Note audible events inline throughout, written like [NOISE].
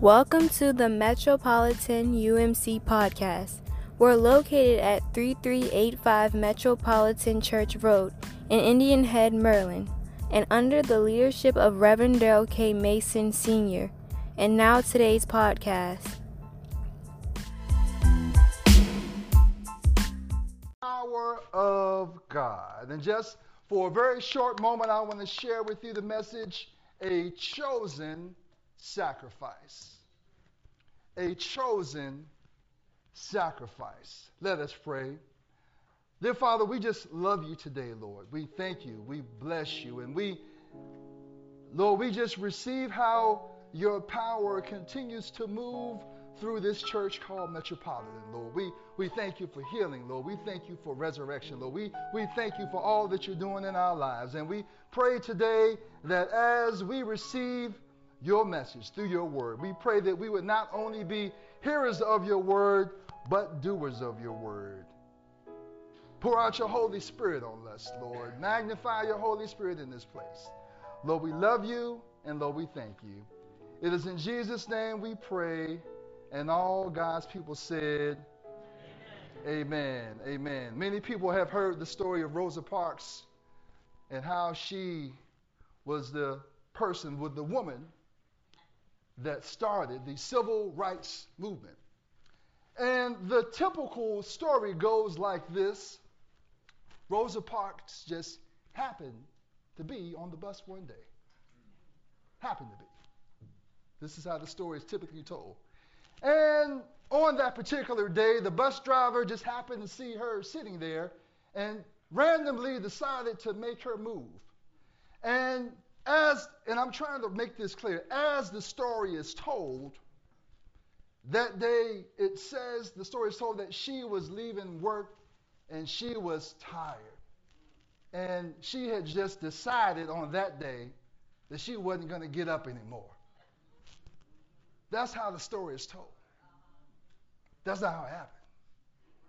Welcome to the Metropolitan UMC podcast. We're located at 3385 Metropolitan Church Road in Indian Head, Maryland, and under the leadership of Reverend Daryl K. Mason Sr. And now today's podcast. Power of God. And just for a very short moment, I want to share with you the message a chosen sacrifice. A chosen sacrifice. Let us pray. Dear Father, we just love you today, Lord. We thank you. We bless you. And we, Lord, we just receive how your power continues to move through this church called Metropolitan, Lord. We, we thank you for healing, Lord. We thank you for resurrection, Lord. We, we thank you for all that you're doing in our lives. And we pray today that as we receive your message through your word, we pray that we would not only be hearers of your word, but doers of your word. Pour out your Holy Spirit on us, Lord. Magnify your Holy Spirit in this place. Lord, we love you, and Lord, we thank you. It is in Jesus' name we pray, and all God's people said, Amen. Amen. Amen. Many people have heard the story of Rosa Parks and how she was the person with the woman that started the civil rights movement. And the typical story goes like this Rosa Parks just happened to be on the bus one day. Happened to be. This is how the story is typically told. And on that particular day, the bus driver just happened to see her sitting there and randomly decided to make her move. And as, and I'm trying to make this clear, as the story is told, that day it says, the story is told that she was leaving work and she was tired. And she had just decided on that day that she wasn't going to get up anymore. That's how the story is told. That's not how it happened.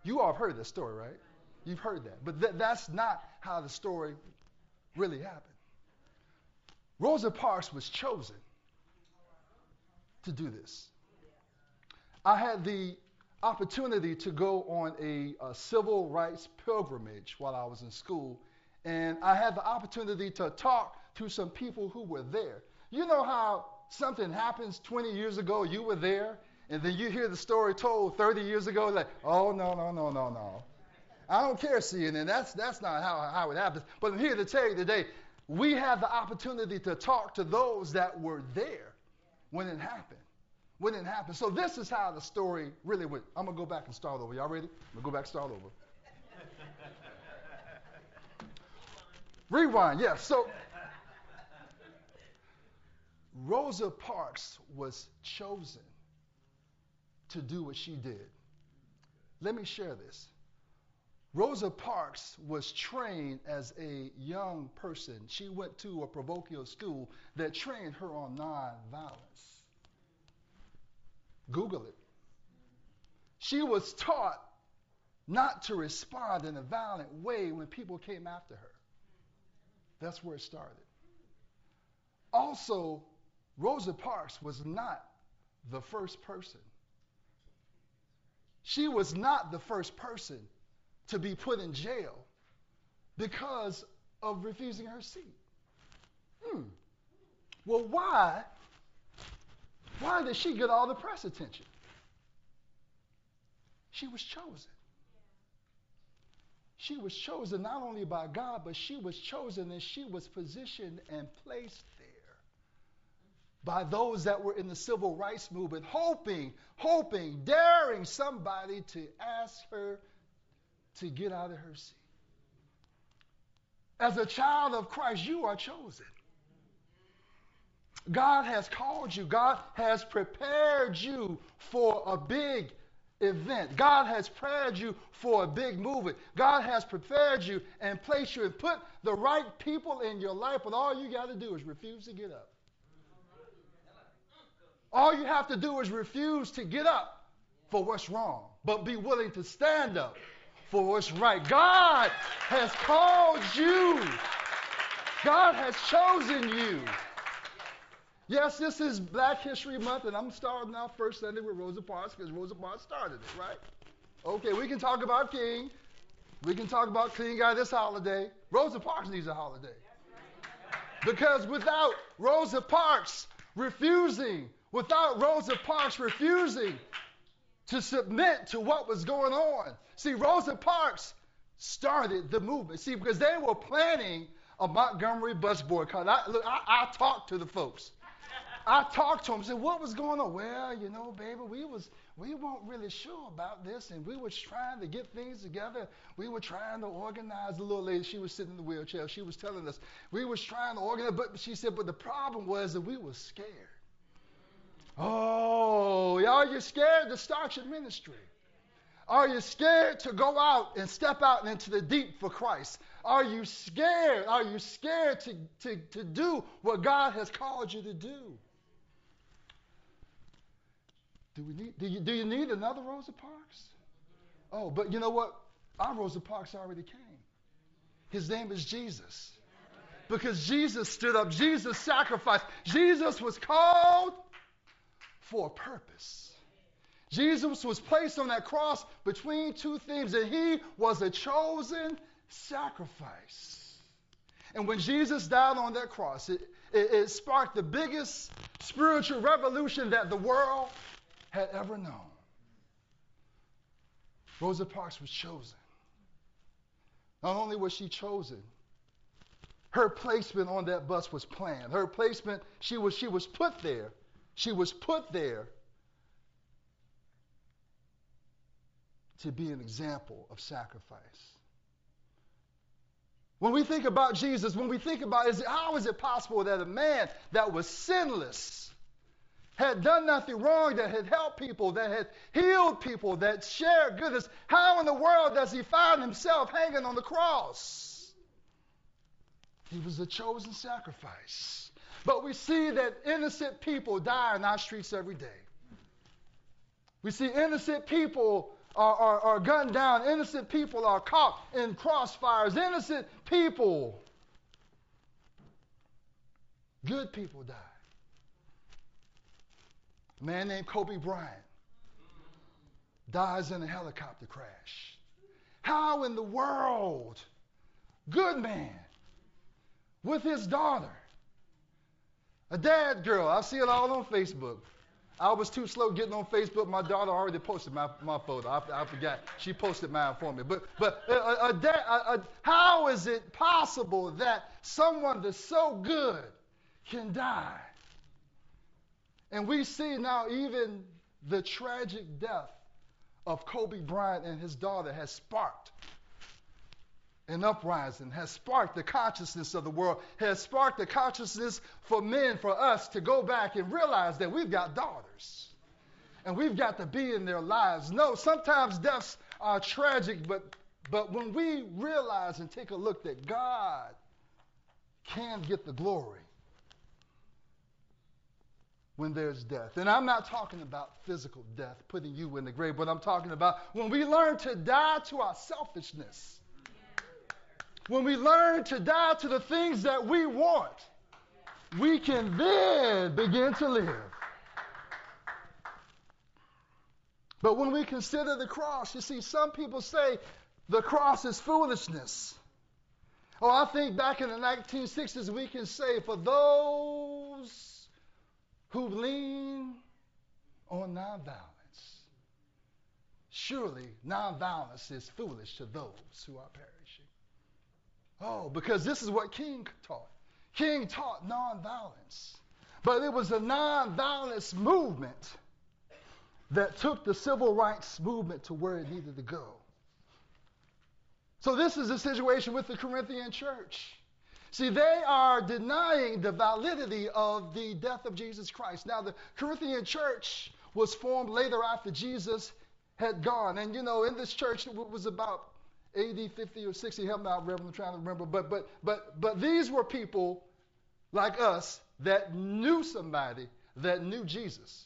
You all have heard this story, right? You've heard that. But th- that's not how the story really happened. Rosa Parks was chosen to do this. I had the opportunity to go on a, a, civil rights pilgrimage while I was in school, and I had the opportunity to talk to some people who were there. You know how something happens 20 years ago, you were there, and then you hear the story told 30 years ago, like, oh, no, no, no, no, no. I don't care, CNN. That's, that's not how, how it happens. But I'm here to tell you today, we have the opportunity to talk to those that were there when it happened. When it happened. So this is how the story really went. I'm gonna go back and start over. Y'all ready? I'm gonna go back and start over. [LAUGHS] Rewind, yes. Yeah, so Rosa Parks was chosen to do what she did. Let me share this. Rosa Parks was trained as a young person. She went to a parochial school that trained her on nonviolence. Google it. She was taught not to respond in a violent way when people came after her. That's where it started. Also, Rosa Parks was not the first person. She was not the first person to be put in jail because of refusing her seat. Hmm. Well, why? Why did she get all the press attention? She was chosen. She was chosen not only by God, but she was chosen and she was positioned and placed there by those that were in the civil rights movement, hoping, hoping, daring somebody to ask her to get out of her seat. As a child of Christ, you are chosen. God has called you. God has prepared you for a big event. God has prepared you for a big movement. God has prepared you and placed you and put the right people in your life, but all you got to do is refuse to get up. All you have to do is refuse to get up for what's wrong, but be willing to stand up for what's right. God has called you. God has chosen you. Yes, this is Black History Month, and I'm starting our first Sunday with Rosa Parks because Rosa Parks started it, right? Okay, we can talk about King. We can talk about King Guy this holiday. Rosa Parks needs a holiday. Because without Rosa Parks refusing, without Rosa Parks refusing to submit to what was going on. See, Rosa Parks started the movement. See, because they were planning a Montgomery bus boycott. I, look, I, I talked to the folks. I talked to them, said, what was going on? Well, you know, baby, we was we weren't really sure about this, and we were trying to get things together. We were trying to organize. The little lady, she was sitting in the wheelchair. She was telling us we was trying to organize, but she said, but the problem was that we were scared. Oh, are you scared to start your ministry? Are you scared to go out and step out into the deep for Christ? Are you scared? Are you scared to, to, to do what God has called you to do? Do, we need, do, you, do you need another Rosa Parks? Oh, but you know what? Our Rosa Parks already came. His name is Jesus. Because Jesus stood up, Jesus sacrificed, Jesus was called for a purpose. Jesus was placed on that cross between two things, and he was a chosen sacrifice. And when Jesus died on that cross, it, it, it sparked the biggest spiritual revolution that the world had ever known. Rosa Parks was chosen. Not only was she chosen, her placement on that bus was planned. Her placement, she was, she was put there. She was put there to be an example of sacrifice. When we think about Jesus, when we think about is it, how is it possible that a man that was sinless, had done nothing wrong, that had helped people, that had healed people, that shared goodness, how in the world does he find himself hanging on the cross? He was a chosen sacrifice. But we see that innocent people die in our streets every day. We see innocent people are, are, are gunned down. Innocent people are caught in crossfires. Innocent people, good people die. A man named Kobe Bryant dies in a helicopter crash. How in the world, good man, with his daughter, a dad girl, I see it all on Facebook. I was too slow getting on Facebook. My daughter already posted my, my photo. I, I forgot. She posted mine for me. But, but a, a, a, how is it possible that someone that's so good can die? And we see now even the tragic death of Kobe Bryant and his daughter has sparked an uprising, has sparked the consciousness of the world, has sparked the consciousness for men, for us to go back and realize that we've got daughters and we've got to be in their lives. No, sometimes deaths are tragic, but, but when we realize and take a look that God can get the glory when there's death. And I'm not talking about physical death, putting you in the grave, but I'm talking about when we learn to die to our selfishness when we learn to die to the things that we want, we can then begin to live. But when we consider the cross, you see, some people say the cross is foolishness. Oh, I think back in the 1960s, we can say for those who lean on nonviolence, surely nonviolence is foolish to those who are perishing. Oh, because this is what King taught. King taught nonviolence. But it was a nonviolence movement that took the civil rights movement to where it needed to go. So, this is the situation with the Corinthian church. See, they are denying the validity of the death of Jesus Christ. Now, the Corinthian church was formed later after Jesus had gone. And, you know, in this church, it was about AD 50 or 60, help me out, Reverend, I'm trying to remember. But, but, but, but these were people like us that knew somebody that knew Jesus.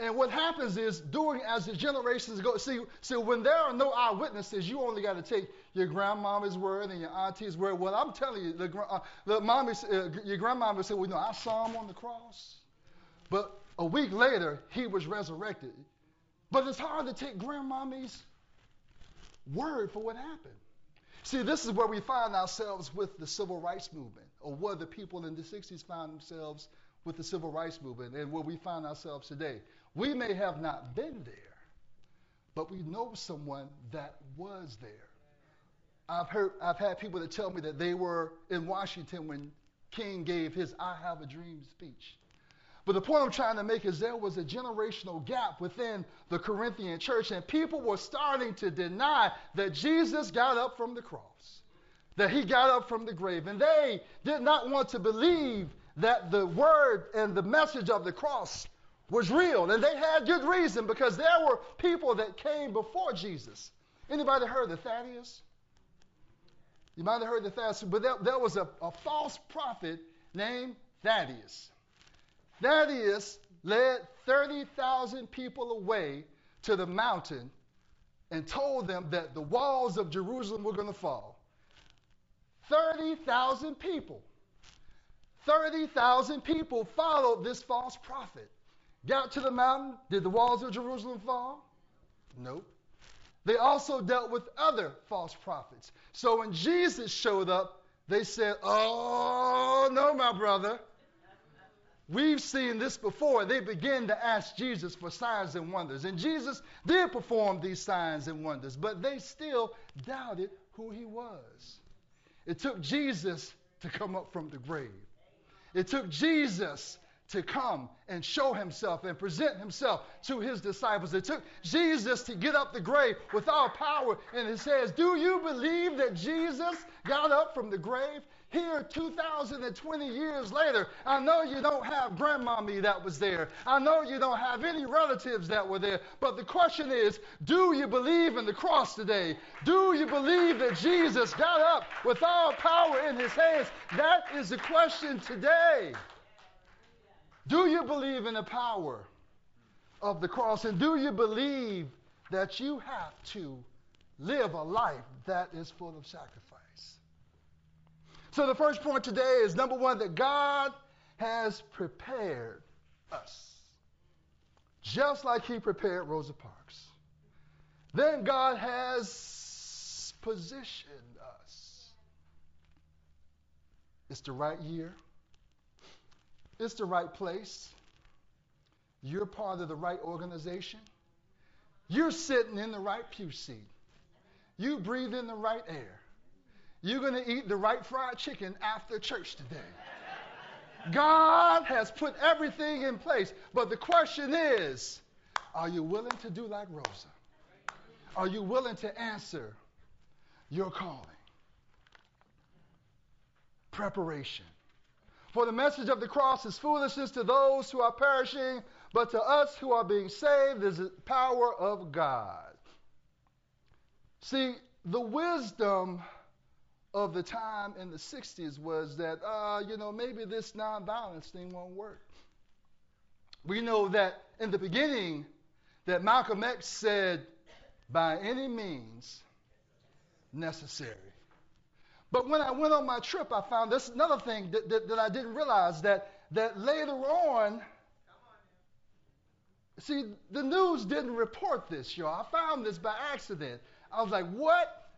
And what happens is, doing as the generations go, see, see, when there are no eyewitnesses, you only got to take your grandmama's word and your auntie's word. Well, I'm telling you, the, uh, the mommy, uh, your grandmama said, well, know, I saw him on the cross. But a week later, he was resurrected. But it's hard to take grandmommy's word for what happened. See, this is where we find ourselves with the civil rights movement, or where the people in the 60s found themselves with the civil rights movement, and where we find ourselves today. We may have not been there, but we know someone that was there. I've heard, I've had people that tell me that they were in Washington when King gave his I Have a Dream speech. But the point I'm trying to make is there was a generational gap within the Corinthian church, and people were starting to deny that Jesus got up from the cross, that he got up from the grave. And they did not want to believe that the word and the message of the cross was real. And they had good reason because there were people that came before Jesus. Anybody heard of Thaddeus? You might have heard the Thaddeus, but there, there was a, a false prophet named Thaddeus. Thaddeus led 30,000 people away to the mountain and told them that the walls of Jerusalem were going to fall. 30,000 people. 30,000 people followed this false prophet. Got to the mountain. Did the walls of Jerusalem fall? Nope. They also dealt with other false prophets. So when Jesus showed up, they said, Oh, no, my brother. We've seen this before. They began to ask Jesus for signs and wonders. And Jesus did perform these signs and wonders, but they still doubted who he was. It took Jesus to come up from the grave. It took Jesus to come and show himself and present himself to his disciples. It took Jesus to get up the grave with all power And his says, Do you believe that Jesus got up from the grave? Here, 2,020 years later, I know you don't have grandmommy that was there. I know you don't have any relatives that were there. But the question is do you believe in the cross today? Do you believe that Jesus got up with all power in his hands? That is the question today. Do you believe in the power of the cross? And do you believe that you have to live a life that is full of sacrifice? So the first point today is number one, that God has prepared us, just like He prepared Rosa Parks. Then God has positioned us. It's the right year, it's the right place. You're part of the right organization. You're sitting in the right pew seat. You breathe in the right air. You're going to eat the right fried chicken after church today. God has put everything in place. But the question is are you willing to do like Rosa? Are you willing to answer your calling? Preparation. For the message of the cross is foolishness to those who are perishing, but to us who are being saved is the power of God. See, the wisdom of the time in the 60s was that, uh, you know, maybe this nonviolence thing won't work. We know that in the beginning, that Malcolm X said, by any means necessary. But when I went on my trip, I found this another thing that, that, that I didn't realize that, that later on, see, the news didn't report this, y'all. I found this by accident. I was like, what?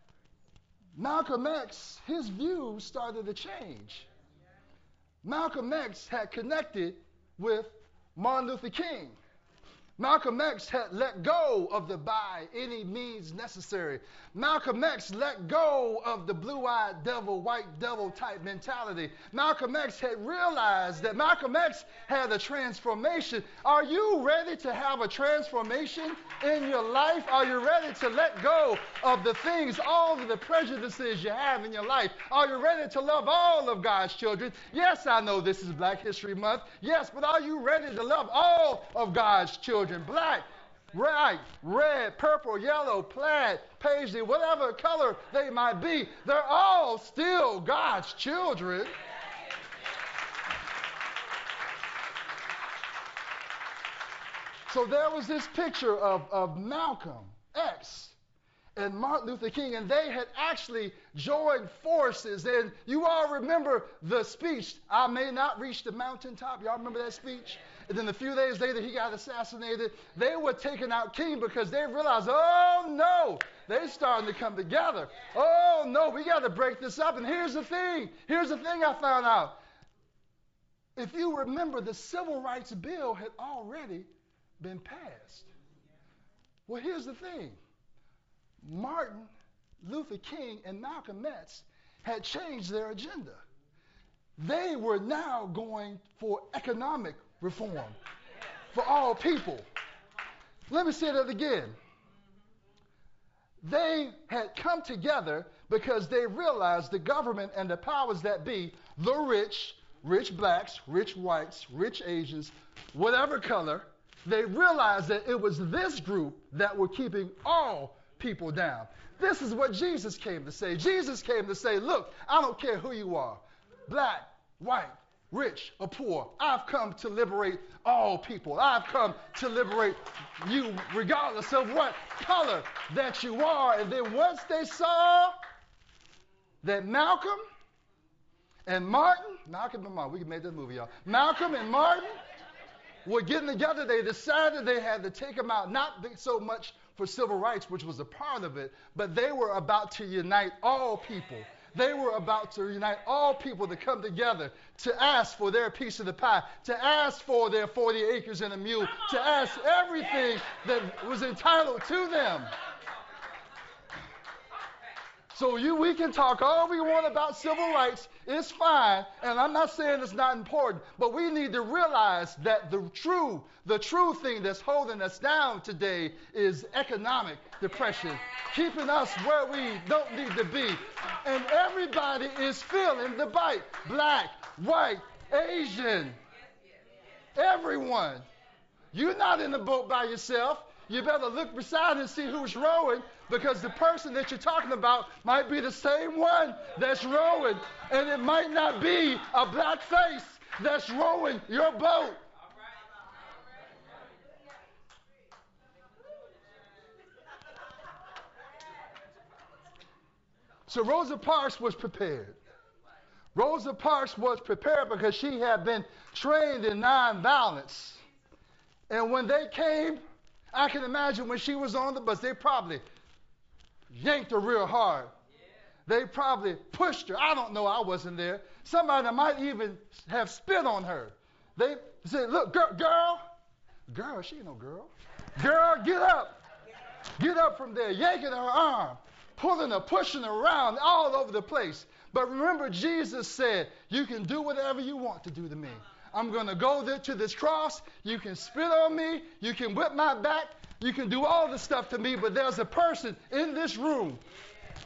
Malcolm X, his views started to change. Malcolm X had connected with Martin Luther King. Malcolm X had let go of the by any means necessary. Malcolm X let go of the blue eyed devil, white devil type mentality. Malcolm X had realized that Malcolm X had a transformation. Are you ready to have a transformation in your life? Are you ready to let go of the things, all of the prejudices you have in your life? Are you ready to love all of God's children? Yes, I know this is Black History Month. Yes, but are you ready to love all of God's children? Black, white, red, purple, yellow, plaid, paisley, whatever color they might be, they're all still God's children. So there was this picture of, of Malcolm X and Martin Luther King, and they had actually joined forces. And you all remember the speech, I may not reach the mountaintop. Y'all remember that speech? And then a few days later, he got assassinated. They were taking out King because they realized, oh no, they're starting to come together. Oh no, we got to break this up. And here's the thing here's the thing I found out. If you remember, the Civil Rights Bill had already been passed. Well, here's the thing Martin Luther King and Malcolm X had changed their agenda. They were now going for economic reform for all people. Let me say that again. They had come together because they realized the government and the powers that be, the rich, rich blacks, rich whites, rich Asians, whatever color, they realized that it was this group that were keeping all people down. This is what Jesus came to say. Jesus came to say, Look, I don't care who you are black, white, rich, or poor. I've come to liberate all people. I've come to liberate you, regardless of what color that you are. And then once they saw that Malcolm and Martin, Malcolm and Martin, we can make this movie, y'all. Malcolm and Martin were getting together, they decided they had to take them out, not so much for civil rights, which was a part of it, but they were about to unite all people. They were about to unite all people to come together to ask for their piece of the pie, to ask for their 40 acres and a mule, to ask everything that was entitled to them. So you, we can talk all we want about civil rights. It's fine, and I'm not saying it's not important, but we need to realize that the true, the true thing that's holding us down today is economic depression, keeping us where we don't need to be. And everybody is feeling the bite. Black, white, Asian, everyone. You're not in the boat by yourself. You better look beside and see who's rowing because the person that you're talking about might be the same one that's rowing, and it might not be a black face that's rowing your boat. So Rosa Parks was prepared. Rosa Parks was prepared because she had been trained in nonviolence. And when they came, I can imagine when she was on the bus, they probably yanked her real hard. They probably pushed her. I don't know. I wasn't there. Somebody might even have spit on her. They said, Look, girl, girl, girl, she ain't no girl. Girl, get up. Get up from there, yanking her arm, pulling her, pushing her around all over the place. But remember, Jesus said, You can do whatever you want to do to me. I'm going to go there to this cross. You can spit on me. You can whip my back. You can do all the stuff to me, but there's a person in this room.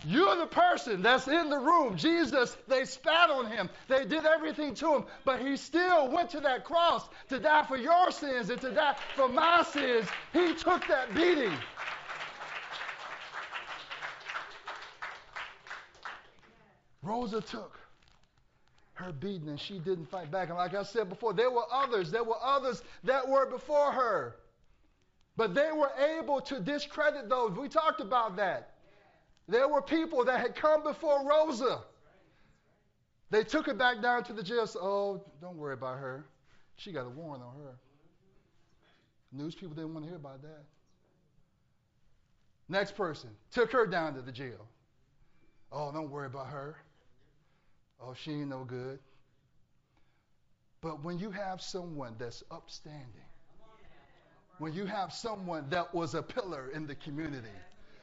You're the person that's in the room. Jesus, they spat on him. They did everything to him, but he still went to that cross to die for your sins and to die for my sins. He took that beating. Rosa took her beating and she didn't fight back. And like I said before, there were others. There were others that were before her. But they were able to discredit those. We talked about that. There were people that had come before Rosa. They took her back down to the jail. So, oh, don't worry about her. She got a warrant on her. News people didn't want to hear about that. Next person took her down to the jail. Oh, don't worry about her. Oh, she ain't no good. But when you have someone that's upstanding, when you have someone that was a pillar in the community,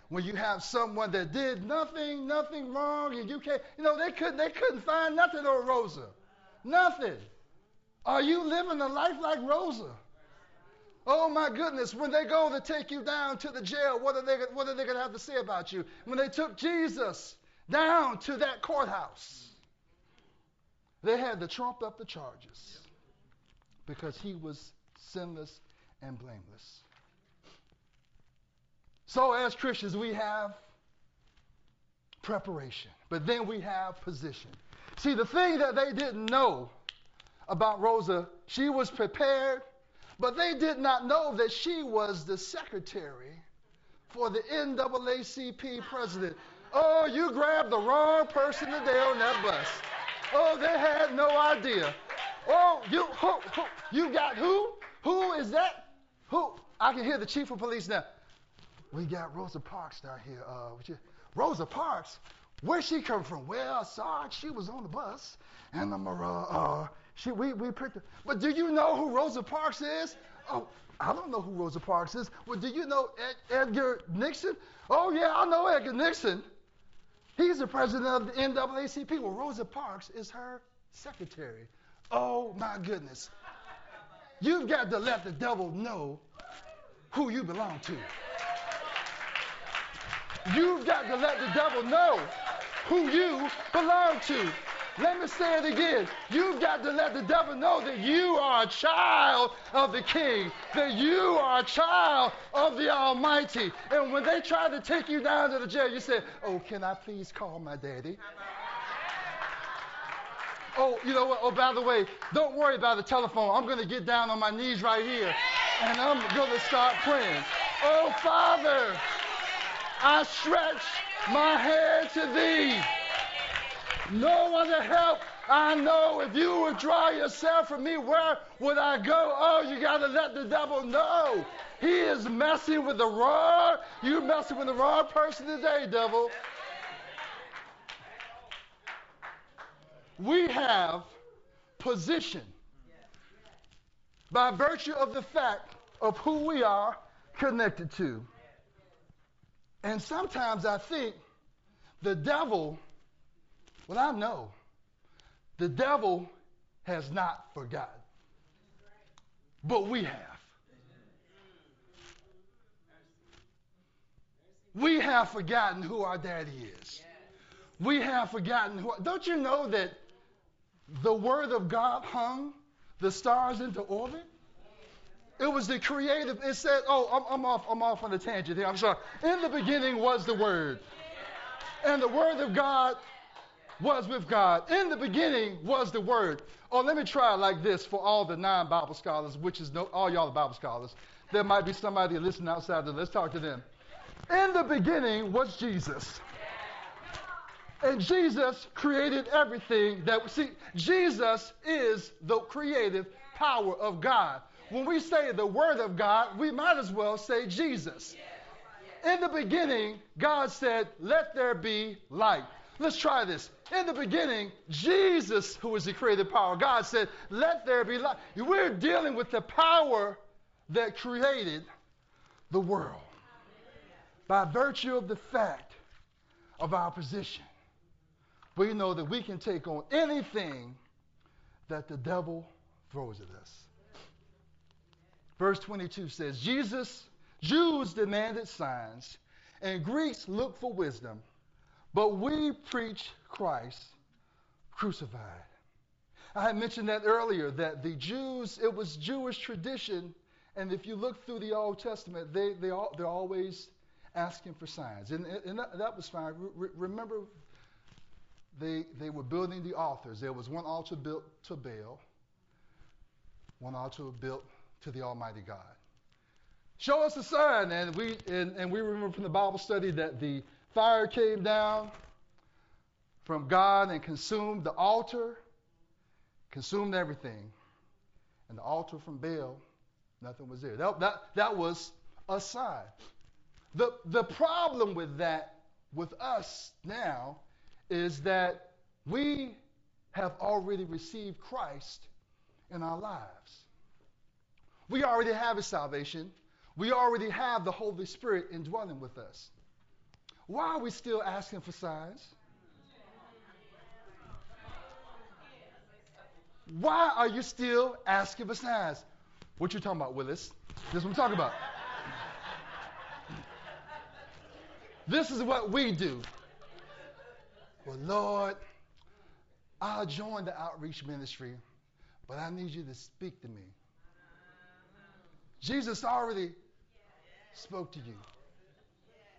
when you have someone that did nothing, nothing wrong, and you can't, you know, they couldn't, they couldn't find nothing on Rosa. Nothing. Are you living a life like Rosa? Oh my goodness, when they go to take you down to the jail, what are they, what are they going to have to say about you? When they took Jesus down to that courthouse, they had to trump up the charges because he was sinless and blameless. So, as Christians, we have preparation, but then we have position. See, the thing that they didn't know about Rosa, she was prepared, But they did not know that she was the secretary for the NAACP president. Oh, you grabbed the wrong person today on that bus. Oh, they had no idea. Oh, you who, who, you got who? Who is that? Who? I can hear the chief of police now. We got Rosa Parks down here. Uh, Rosa Parks? Where she come from? Well, Sarge, she was on the bus, and the uh, uh, she we we picked her. But do you know who Rosa Parks is? Oh, I don't know who Rosa Parks is. Well, do you know Ed, Edgar Nixon? Oh yeah, I know Edgar Nixon. He's the president of the NAACP. Well, Rosa Parks is her secretary. Oh my goodness. You've got to let the devil know who you belong to. You've got to let the devil know who you belong to. Let me say it again. You've got to let the devil know that you are a child of the King, that you are a child of the Almighty. And when they try to take you down to the jail, you say, Oh, can I please call my daddy? Oh, you know what? Oh, by the way, don't worry about the telephone. I'm going to get down on my knees right here and I'm going to start praying. Oh, Father, I stretch my hand to thee. No other help I know. If you withdraw yourself from me, where would I go? Oh, you got to let the devil know. He is messing with the wrong. You're messing with the wrong person today, devil. We have position by virtue of the fact of who we are connected to. And sometimes I think the devil, well, I know the devil has not forgotten, but we have. We have forgotten who our daddy is. We have forgotten who. Don't you know that the Word of God hung the stars into orbit? It was the creative. It said, "Oh, I'm, I'm, off. I'm off on a tangent here. I'm sorry." In the beginning was the Word, and the Word of God was with God. In the beginning was the Word. Oh, let me try it like this for all the non-Bible scholars, which is no, all y'all are Bible scholars. There might be somebody listening outside. Let's talk to them. In the beginning was Jesus. And Jesus created everything that we see Jesus is the creative power of God. When we say the word of God, we might as well say Jesus. In the beginning, God said, "Let there be light." Let's try this. In the beginning, Jesus, who is the creative power, God said, Let there be light. We're dealing with the power that created the world by virtue of the fact of our position we know that we can take on anything that the devil throws at us. Verse 22 says, Jesus, Jews demanded signs, and Greeks looked for wisdom, but we preach Christ crucified. I had mentioned that earlier, that the Jews, it was Jewish tradition, and if you look through the Old Testament, they, they all, they're always asking for signs. And, and that, was fine. Re- remember they, they were building the altars. There was one altar built to Baal, one altar built to the Almighty God. Show us a sign. And we, and, and we remember from the Bible study that the fire came down from God and consumed the altar, consumed everything. And the altar from Baal, nothing was there. That, that, that was a sign. The, the problem with that, with us now, is that we have already received Christ in our lives. We already have His salvation. We already have the Holy Spirit indwelling with us. Why are we still asking for signs? Why are you still asking for signs? What you talking about, Willis? This is what I'm talking about. this is what we do. Well, Lord, I'll join the outreach ministry, but I need you to speak to me. Jesus already spoke to you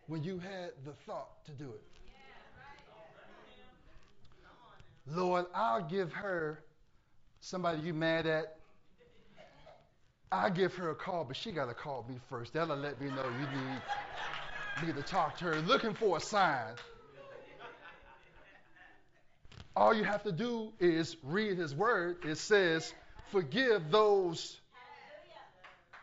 when you had the thought to do it. Lord, I'll give her somebody you mad at. I give her a call, but she got to call me first. That'll let me know you need me to talk to her, looking for a sign. All you have to do is read his word. It says, Forgive those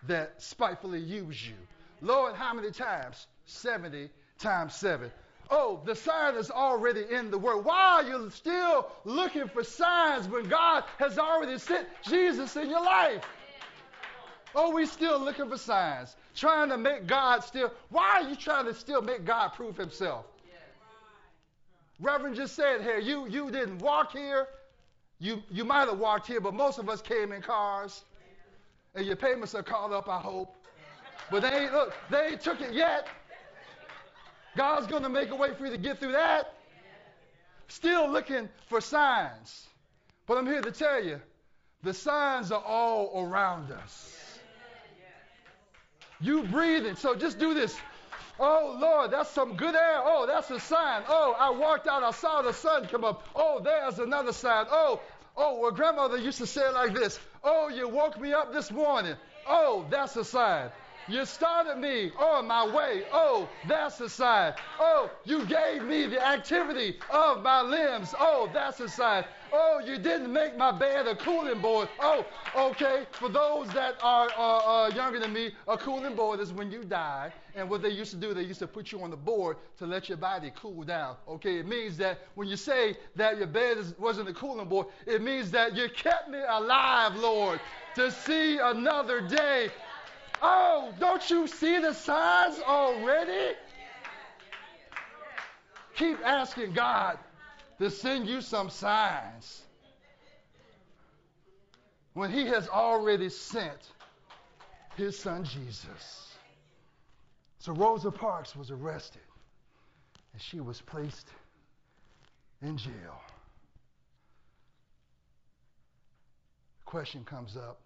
that spitefully use you. Lord, how many times? 70 times 7. Oh, the sign is already in the word. Why are you still looking for signs when God has already sent Jesus in your life? Oh, we still looking for signs, trying to make God still. Why are you trying to still make God prove himself? Reverend just said here, you, you didn't walk here. You, you might have walked here, but most of us came in cars. And your payments are caught up, I hope. But they ain't, look, they ain't took it yet. God's going to make a way for you to get through that. Still looking for signs. But I'm here to tell you the signs are all around us. You breathing. So just do this. Oh, Lord, that's some good air. Oh, that's a sign. Oh, I walked out. I saw the sun come up. Oh, there's another sign. Oh, oh, well, grandmother used to say it like this. Oh, you woke me up this morning. Oh, that's a sign. You started me on my way. Oh, that's a sign. Oh, you gave me the activity of my limbs. Oh, that's a sign. Oh, you didn't make my bed a cooling board. Oh, okay. For those that are younger than me, a cooling board is when you die. And what they used to do, they used to put you on the board to let your body cool down. Okay, it means that when you say that your bed is, wasn't a cooling board, it means that you kept me alive, Lord, to see another day. Oh, don't you see the signs already? Keep asking God to send you some signs when He has already sent His Son Jesus. So Rosa Parks was arrested and she was placed in jail. The question comes up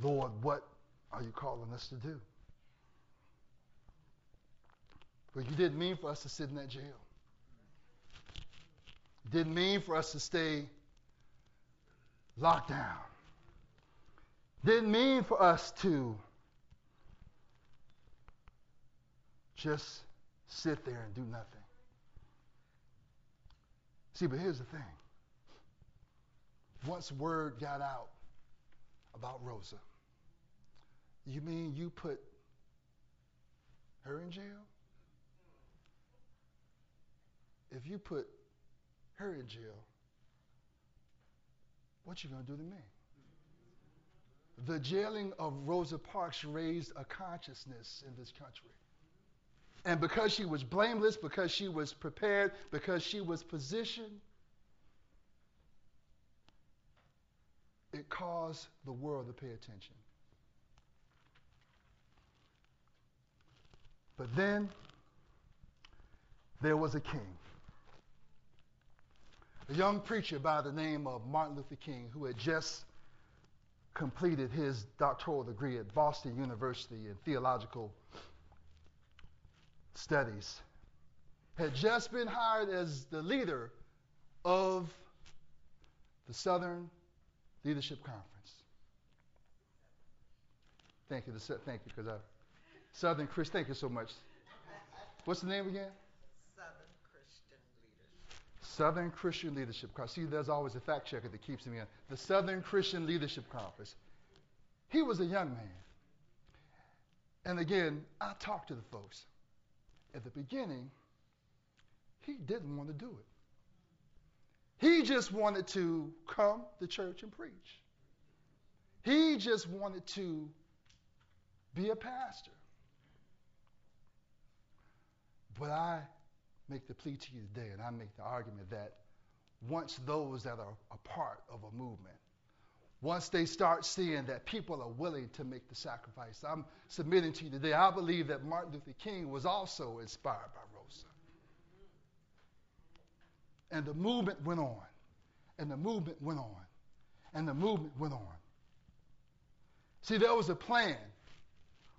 Lord, what are you calling us to do? But you didn't mean for us to sit in that jail. You didn't mean for us to stay locked down. Didn't mean for us to just sit there and do nothing. See, but here's the thing. Once word got out about Rosa, you mean you put her in jail? If you put her in jail, what you gonna do to me? The jailing of Rosa Parks raised a consciousness in this country. And because she was blameless, because she was prepared, because she was positioned, it caused the world to pay attention. But then there was a king, a young preacher by the name of Martin Luther King who had just completed his doctoral degree at Boston University in theological studies, had just been hired as the leader of the Southern Leadership Conference. Thank you. Thank you, because I Southern Christian. Thank you so much. What's the name again? Southern Christian Leadership. Southern Christian Leadership Conference. See, there's always a fact checker that keeps me in. The Southern Christian Leadership Conference. He was a young man. And again, I talked to the folks. At the beginning, he didn't want to do it. He just wanted to come to church and preach. He just wanted to be a pastor. But I make the plea to you today, and I make the argument that once those that are a part of a movement, once they start seeing that people are willing to make the sacrifice, I'm submitting to you today. I believe that Martin Luther King was also inspired by Rosa. And the movement went on, and the movement went on, and the movement went on. See, there was a plan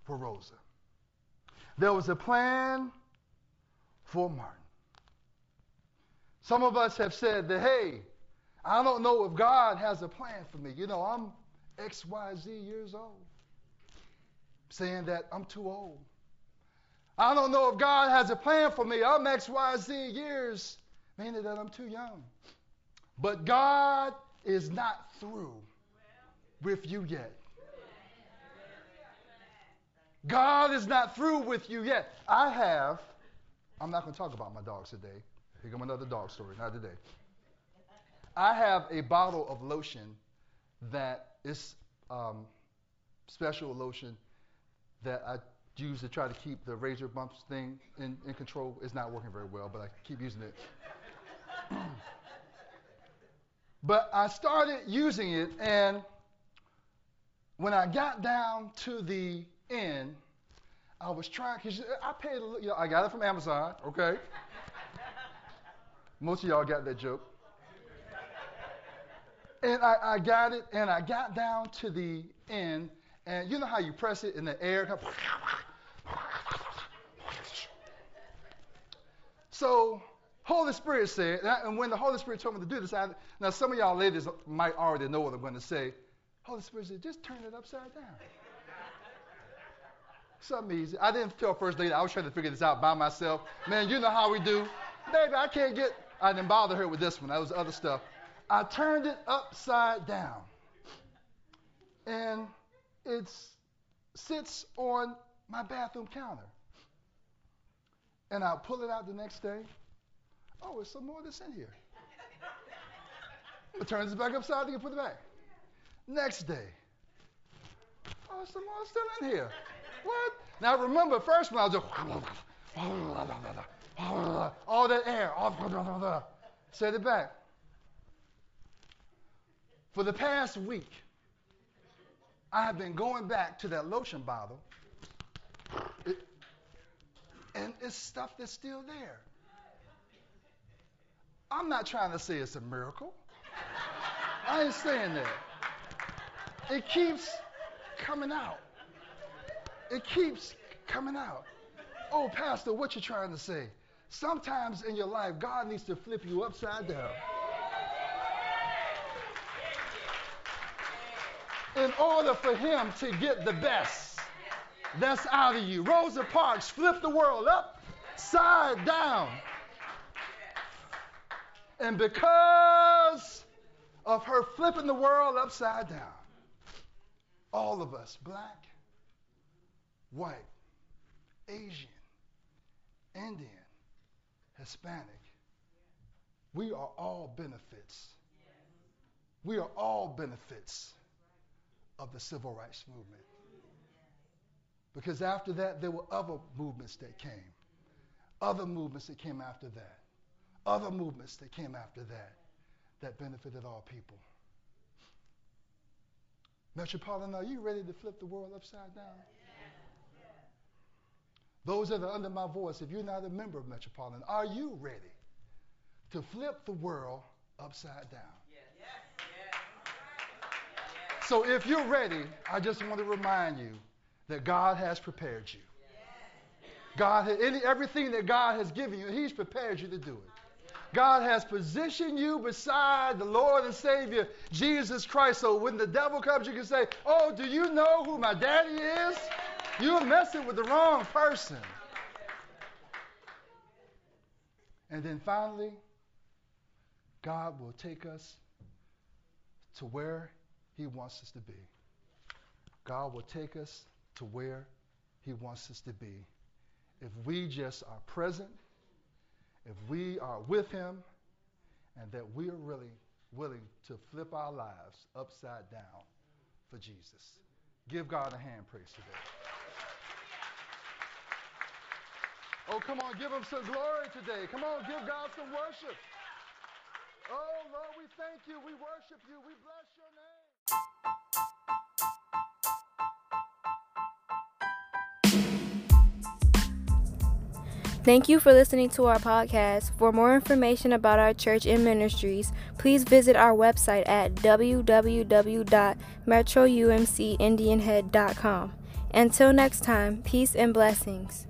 for Rosa. There was a plan for Martin. Some of us have said that, hey, I don't know if God has a plan for me. You know, I'm XYZ years old, saying that I'm too old. I don't know if God has a plan for me. I'm XYZ years, meaning that I'm too young. But God is not through with you yet. God is not through with you yet. I have, I'm not going to talk about my dogs today. Here come another dog story, not today. I have a bottle of lotion that is um, special lotion that I use to try to keep the razor bumps thing in, in control. It's not working very well, but I keep using it. But I started using it, and when I got down to the end, I was trying, because I paid, A, you know, I got it from Amazon, okay? Most of y'all got that joke. And I, I got it, and I got down to the end, and you know how you press it in the air? So, Holy Spirit said, and, I, and when the Holy Spirit told me to do this, I, now some of y'all ladies might already know what I'm going to say. Holy Spirit said, just turn it upside down. [LAUGHS] Something easy. I didn't tell First Lady, I was trying to figure this out by myself. Man, you know how we do. Baby, I can't get, I didn't bother her with this one. That was other stuff. I turned it upside down. And it sits on my bathroom counter. And I'll pull it out the next day. Oh, there's some more that's in here. I turn this back upside down and put it back. Next day. Oh, some more still in here. What? Now remember, first one I was just all that air. Set it back. For the past week, I have been going back to that lotion bottle, it, and it's stuff that's still there. I'm not trying to say it's a miracle. I ain't saying that. It keeps coming out. It keeps coming out. Oh, Pastor, what you trying to say? Sometimes in your life, God needs to flip you upside down. In order for him to get the best that's out of you. Rosa Parks flipped the world upside down. And because of her flipping the world upside down, all of us, black, white, Asian, Indian, Hispanic, we are all benefits. We are all benefits of the civil rights movement. Because after that, there were other movements that came, other movements that came after that, other movements that came after that that benefited all people. Metropolitan, are you ready to flip the world upside down? Those that are under my voice, if you're not a member of Metropolitan, are you ready to flip the world upside down? So if you're ready, I just want to remind you that God has prepared you. God any, everything that God has given you, He's prepared you to do it. God has positioned you beside the Lord and Savior, Jesus Christ. So when the devil comes, you can say, Oh, do you know who my daddy is? You're messing with the wrong person. And then finally, God will take us to where He wants us to be. God will take us to where He wants us to be. If we just are present, if we are with Him, and that we are really willing to flip our lives upside down for Jesus. Give God a hand praise today. Oh, come on, give him some glory today. Come on, give God some worship. Oh, Lord, we thank you. We worship you. We bless your name. Thank you for listening to our podcast. For more information about our church and ministries, please visit our website at www.metroumcindianhead.com. Until next time, peace and blessings.